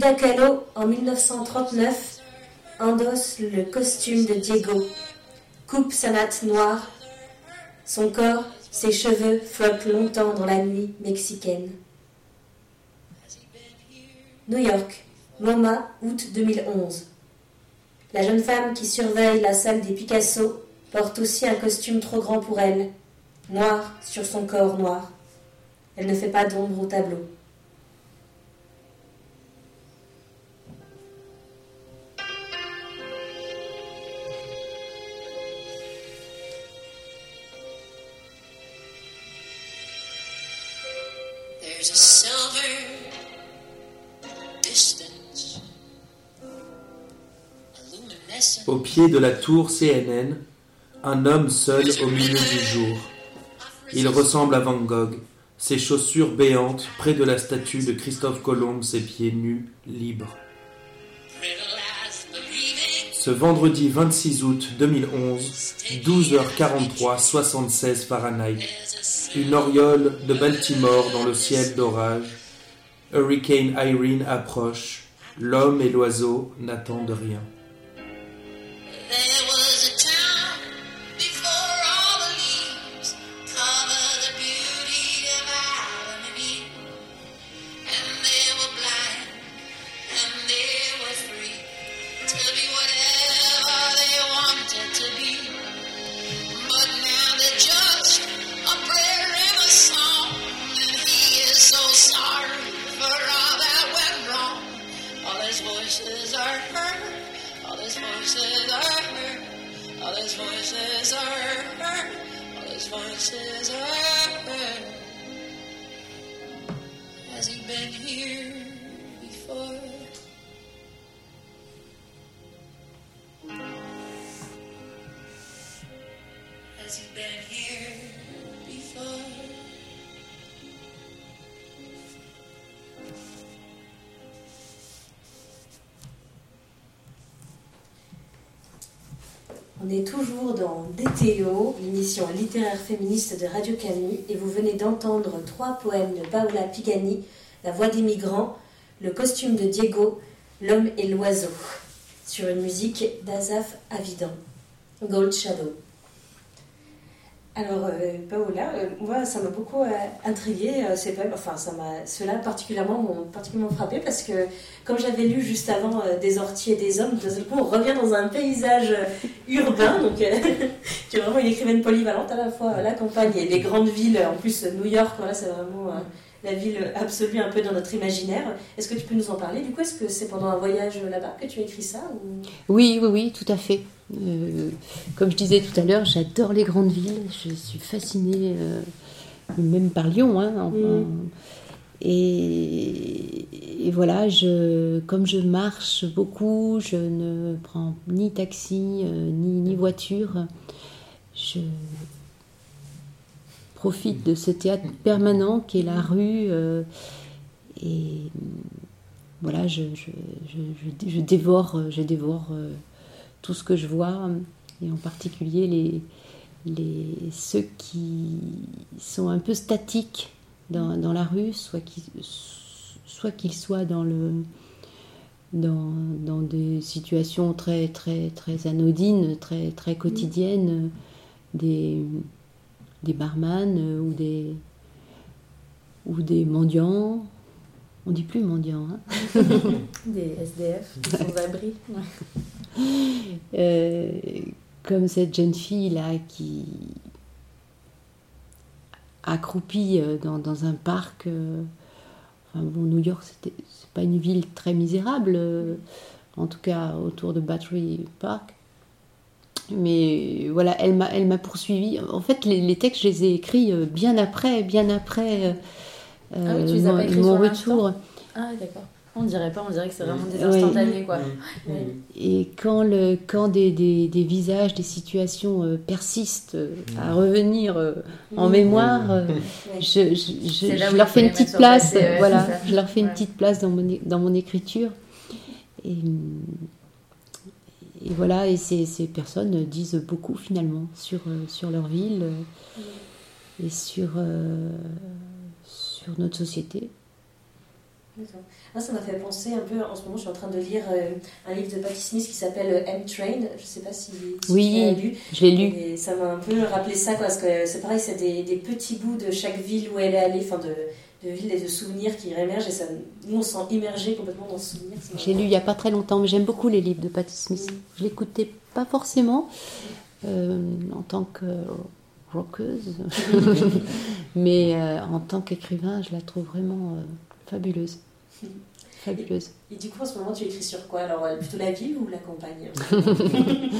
Frida en 1939, endosse le costume de Diego, coupe sa natte noire. Son corps, ses cheveux flottent longtemps dans la nuit mexicaine. New York, MoMA, août 2011. La jeune femme qui surveille la salle des Picasso porte aussi un costume trop grand pour elle, noir sur son corps noir. Elle ne fait pas d'ombre au tableau. Au pied de la tour CNN, un homme seul au milieu du jour. Il ressemble à Van Gogh, ses chaussures béantes près de la statue de Christophe Colomb, ses pieds nus, libres. Ce vendredi 26 août 2011, 12h43, 76 Fahrenheit. Une oriole de Baltimore dans le ciel d'orage. Hurricane Irene approche. L'homme et l'oiseau n'attendent rien. Féministe de Radio Canu, et vous venez d'entendre trois poèmes de Paola Pigani, La voix des migrants, Le costume de Diego, L'homme et l'oiseau, sur une musique d'Azaf Avidan, Gold Shadow. Alors, euh, Paola, euh, moi, ça m'a beaucoup euh, intriguée, euh, ces poèmes. Enfin, ça m'a, ceux-là particulièrement m'ont particulièrement frappé parce que, comme j'avais lu juste avant Des orties et des hommes, d'un seul coup, on revient dans un paysage urbain. Donc, tu es vraiment une écrivaine polyvalente à la fois la campagne et les grandes villes. En plus, New York, voilà, c'est vraiment euh, la ville absolue un peu dans notre imaginaire. Est-ce que tu peux nous en parler Du coup, est-ce que c'est pendant un voyage là-bas que tu as écrit ça ou... Oui, oui, oui, tout à fait. Euh, comme je disais tout à l'heure, j'adore les grandes villes. Je suis fascinée, euh, même par Lyon. hein, en- Mm. et, et voilà, je, comme je marche beaucoup, je ne prends ni taxi, euh, ni, ni voiture. Je profite de ce théâtre permanent qui est la rue. euh, et voilà, je, je, je- je- dévore, je dévore euh, tout ce que je vois, et en particulier les, les, ceux qui sont un peu statiques dans, dans la rue, soit qu'ils soit qu'ils soient dans, le, dans, dans des situations très, très, très anodines, très, très quotidiennes, des, des barman euh, ou des, ou des mendiants. On dit plus mendiants, hein Des SDF, des sans-abri. Euh, comme cette jeune fille là qui accroupie euh, dans, dans un parc. euh, enfin bon, New York, c'était- c'est pas une ville très misérable, euh, en tout cas autour de Battery Park. Mais voilà, elle m'a, elle m'a poursuivi. En fait, les, les textes, je les ai écrits euh, bien après, bien après euh, Ah oui, tu les as mon, écrits retour. Ah, d'accord. On dirait pas, on dirait que c'est vraiment des instantanés, quoi. Mm. Ouais. Et quand, le, quand des, des, des visages, des situations euh, persistent euh, à revenir euh, en mémoire, euh, Ouais. je, je- leur fais une petite place. voilà, je leur fais une petite place dans mon, dans mon écriture. Et, et voilà, et ces, ces personnes disent beaucoup finalement sur, euh, sur leur ville euh, et sur, euh, sur notre société. Ah, ça m'a fait penser un peu, en ce moment je suis en train de lire euh, un livre de Patti Smith qui s'appelle M-Train, je sais pas si, si Oui. tu lu. Je l'ai lu. Et ça m'a un peu rappelé ça, quoi, parce que c'est pareil, c'est des, des petits bouts de chaque ville où elle est allée, enfin de, de villes et de souvenirs qui réémergent, et ça, nous on se sent immergé complètement dans ce souvenir. J'ai lu il n'y a pas très longtemps, mais j'aime beaucoup les livres de Patti Smith. Mm. Je l'écoutais pas forcément euh, en tant que rockeuse, mais euh, en tant qu'écrivain, je la trouve vraiment euh, fabuleuse. Fabuleuse. Et du coup, en ce moment, tu écris sur quoi? Alors, euh, plutôt la ville ou la campagne?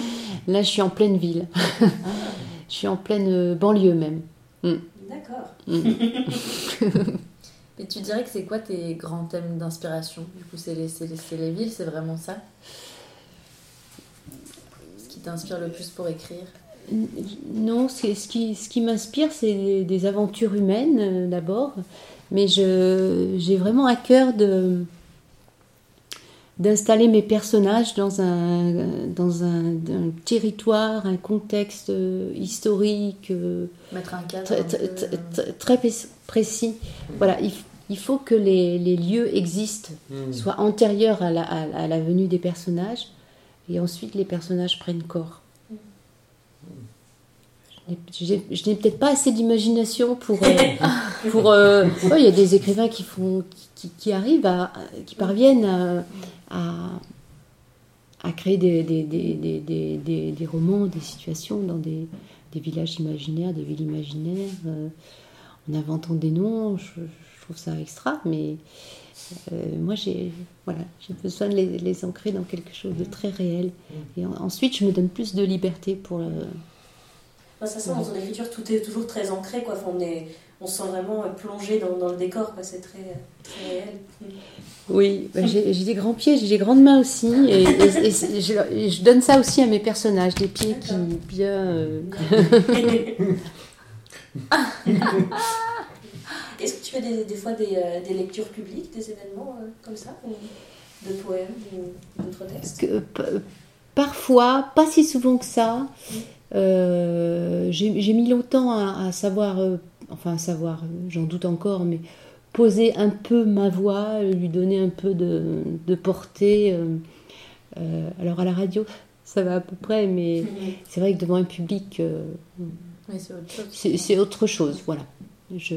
Là, je suis en pleine ville. je suis en pleine euh, banlieue même. D'accord. Et tu dirais que c'est quoi tes grands thèmes d'inspiration? Du coup, c'est les, les, les villes, c'est vraiment ça? Ce qui t'inspire le plus pour écrire? Non, c'est- ce qui, ce qui m'inspire, c'est des, des aventures humaines euh, d'abord, mais j'ai vraiment à cœur de d'installer mes personnages dans un, dans un, un territoire, un contexte euh, historique euh, Mettre un cadre très, un très- peu, très- très- très pé- précis. Voilà, il, il faut que les, les lieux existent, Mm. soient antérieurs à la, à, à la venue des personnages, et ensuite les personnages prennent corps. Je n'ai- j'ai- Je n'ai peut-être pas assez d'imagination pour. euh, pour euh, ouais, il y a des écrivains qui font, qui, qui arrivent à, qui parviennent à, créer des, des, des, des, des, des- des romans, des situations dans des, des villages imaginaires, des villes imaginaires, euh, en inventant des noms. Je, je trouve ça extra, mais euh, moi j'ai voilà, j'ai besoin de les, les ancrer dans quelque chose de très réel. Et en- ensuite, je me donne plus de liberté pour. euh, Moi, ça sent dans son écriture, tout est toujours très ancré, quoi. Enfin, on, est, on se sent vraiment euh, plongé dans, dans le décor, quoi. C'est très, très réel. Oui, bah, j'ai des grands pieds, j'ai des grandes mains aussi. Et, et- et c'est- je, et je donne ça aussi à mes personnages, des pieds qui bien. euh, Est-ce que tu fais des, des fois des, euh, des lectures publiques, des événements euh, comme ça De poèmes ou d'autres textes p- parfois, pas si souvent que ça. euh, j'ai mis longtemps à, à savoir, euh, enfin à savoir, euh, j'en doute encore, mais poser un peu ma voix, lui donner un peu de, de portée. euh, euh, alors à la radio, ça va à peu près, mais c'est vrai que devant un public, euh, Oui, c'est autre autre chose. Voilà, je,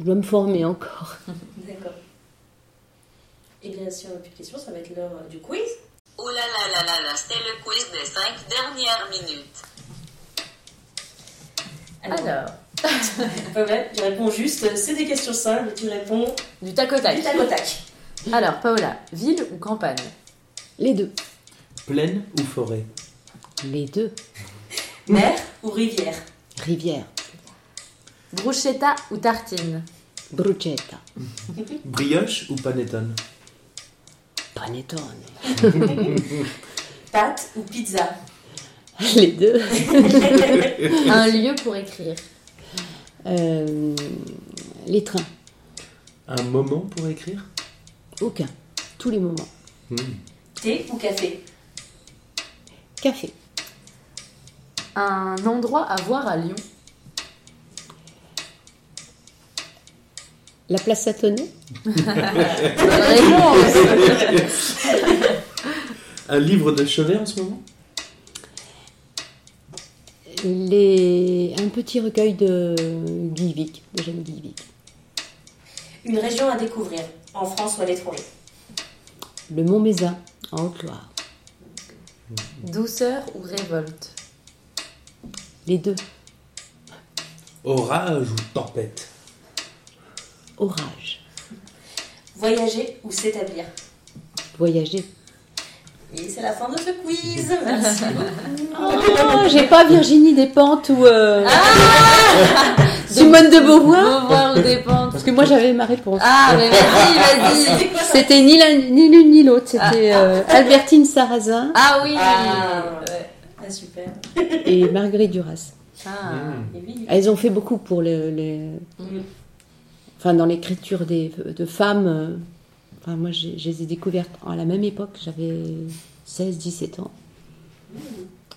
je dois me former encore. D'accord. Et bien, si on n'a plus de questions, ça va être l'heure euh, du quiz. Ouh là là là là là, c'était le quiz des cinq dernières minutes. Alors, Paola, tu réponds juste, euh, c'est des questions simples, tu réponds du tac au tac. du tac au tac. Alors, Paola, ville ou campagne? Les deux. Plaine ou forêt? Les deux. Mer ou rivière? Rivière. Bruschetta ou tartine Bruschetta. Brioche ou panettone Panettone. Pâte ou pizza Les deux. Un lieu pour écrire Euh, les trains. Un moment pour écrire Aucun. Tous les moments. Hmm. Thé ou café Café. Un endroit à voir à Lyon La place réponse Un livre de chevet en ce moment? Les... Un petit recueil de Guy Vic, de Jeanne Guy Vic. Une région à découvrir, en France ou à l'étranger Le Mont Mézin, en Haute-Loire. Douceur ou révolte? Les deux. Orage ou tempête? Orage. Voyager ou s'établir? Voyager. Et c'est la fin de ce quiz. Merci. Oh, j'ai pas Virginie Despentes ou euh, Simone de Beauvoir. Beauvoir ou dépente Parce que moi j'avais ma réponse. Ah, mais vas-y, vas-y C'était ni l'un ni l'une ni l'autre. C'était euh, Albertine Sarrazin Ah oui Ah. Ouais. Ah, super. et Marguerite Duras. Ah. Oui. Elles ont fait beaucoup pour les, les- Mhm. Enfin dans l'écriture des de femmes. euh, Enfin moi je les ai découvertes à la même époque. J'avais 16-17 ans.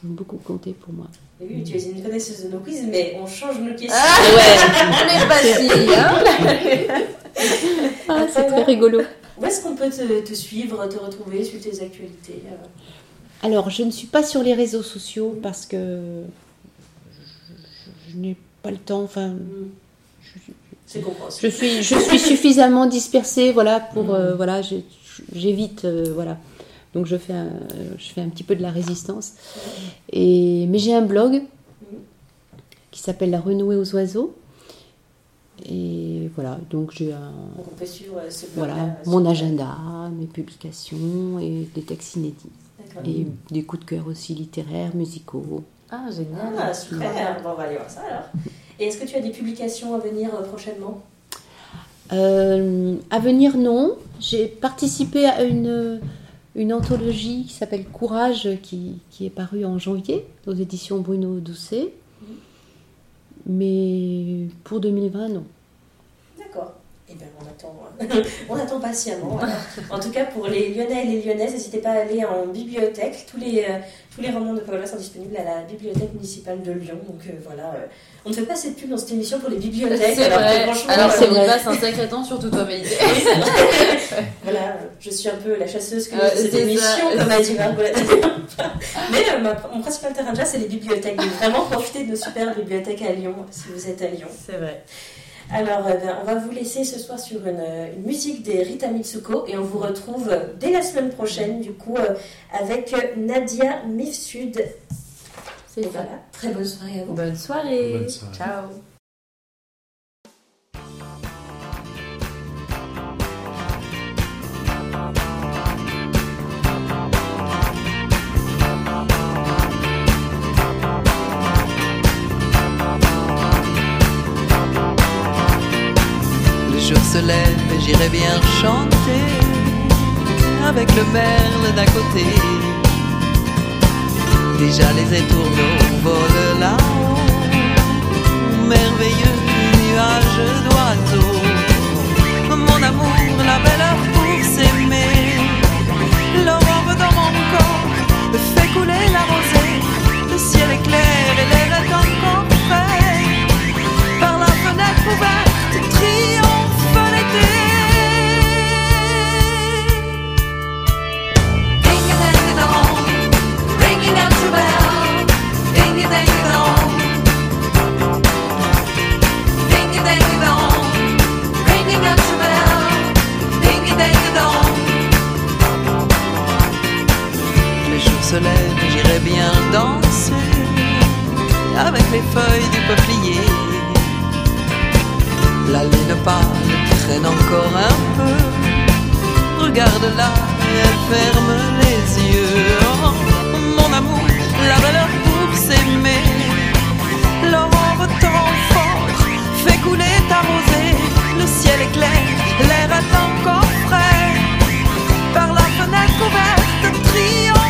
Ont beaucoup compté pour moi. Et oui, tu es une connaisseuse de nos quiz, mais on change nos questions. On est pas si, hein Ah, c'est très rigolo. Où est-ce qu'on peut te, te suivre, te retrouver, suivre tes actualités euh? Alors, je ne suis pas sur les réseaux sociaux parce que je, je n'ai pas le temps. Enfin, C'est je suis, je suis suffisamment dispersée, voilà, pour, euh, voilà, j'évite, euh, voilà. Donc, je fais, un, je fais un petit peu de la résistance. Et, mais j'ai un blog qui s'appelle La Renouée aux oiseaux. Et voilà, donc j'ai un, Donc on peut suivre euh, ce voilà, mon agenda, mes publications et des textes inédits. Et des coups de cœur aussi littéraires, musicaux. Ah, génial. Ah, super. Bon, on va aller voir ça alors. Et est-ce que tu as des publications à venir euh, prochainement? Euh, à venir, non. J'ai participé à une, une anthologie qui s'appelle Courage, qui, qui est parue en janvier aux éditions Bruno Doucet. Mais pour 2020, non. Eh bien, on attend, euh, on attend patiemment. alors. En tout cas, pour les Lyonnais et les Lyonnaises, n'hésitez pas à aller en bibliothèque. Tous les, euh, tous les romans de Paola sont disponibles à la bibliothèque municipale de Lyon. Donc euh, voilà, euh, on ne fait pas cette pub dans cette émission pour les bibliothèques. C'est alors vrai. Alors, c'est passe un sacré temps, surtout toi, Maïté. Voilà, je suis un peu la chasseuse que de cette émission, comme a dit Margot. Mais ma- mon principal terrain de jazz, c'est les bibliothèques. Donc vraiment, profitez de nos super bibliothèques à Lyon, si vous êtes à Lyon. C'est vrai. Alors, euh, on va vous laisser ce soir sur une, euh, une musique des Rita Mitsuko et on vous retrouve dès la semaine prochaine, du coup, euh, avec Nadia Mifsud. C'est voilà, très bonne soirée à vous. Bonne soirée. Bonne soirée. Ciao. Avec le merle d'à côté. Déjà les étourneaux volent là-haut, merveilleux nuage d'oiseaux. Mon amour, la belle j'irai bien danser avec les feuilles du peuplier. La lune pâle traîne encore un peu. Regarde-la, elle ferme les yeux. Oh, mon amour, la valeur pour s'aimer. L'aurore tant fort fait couler ta rosée. Le ciel est clair, l'air est encore frais. Par la fenêtre ouverte, triomphe.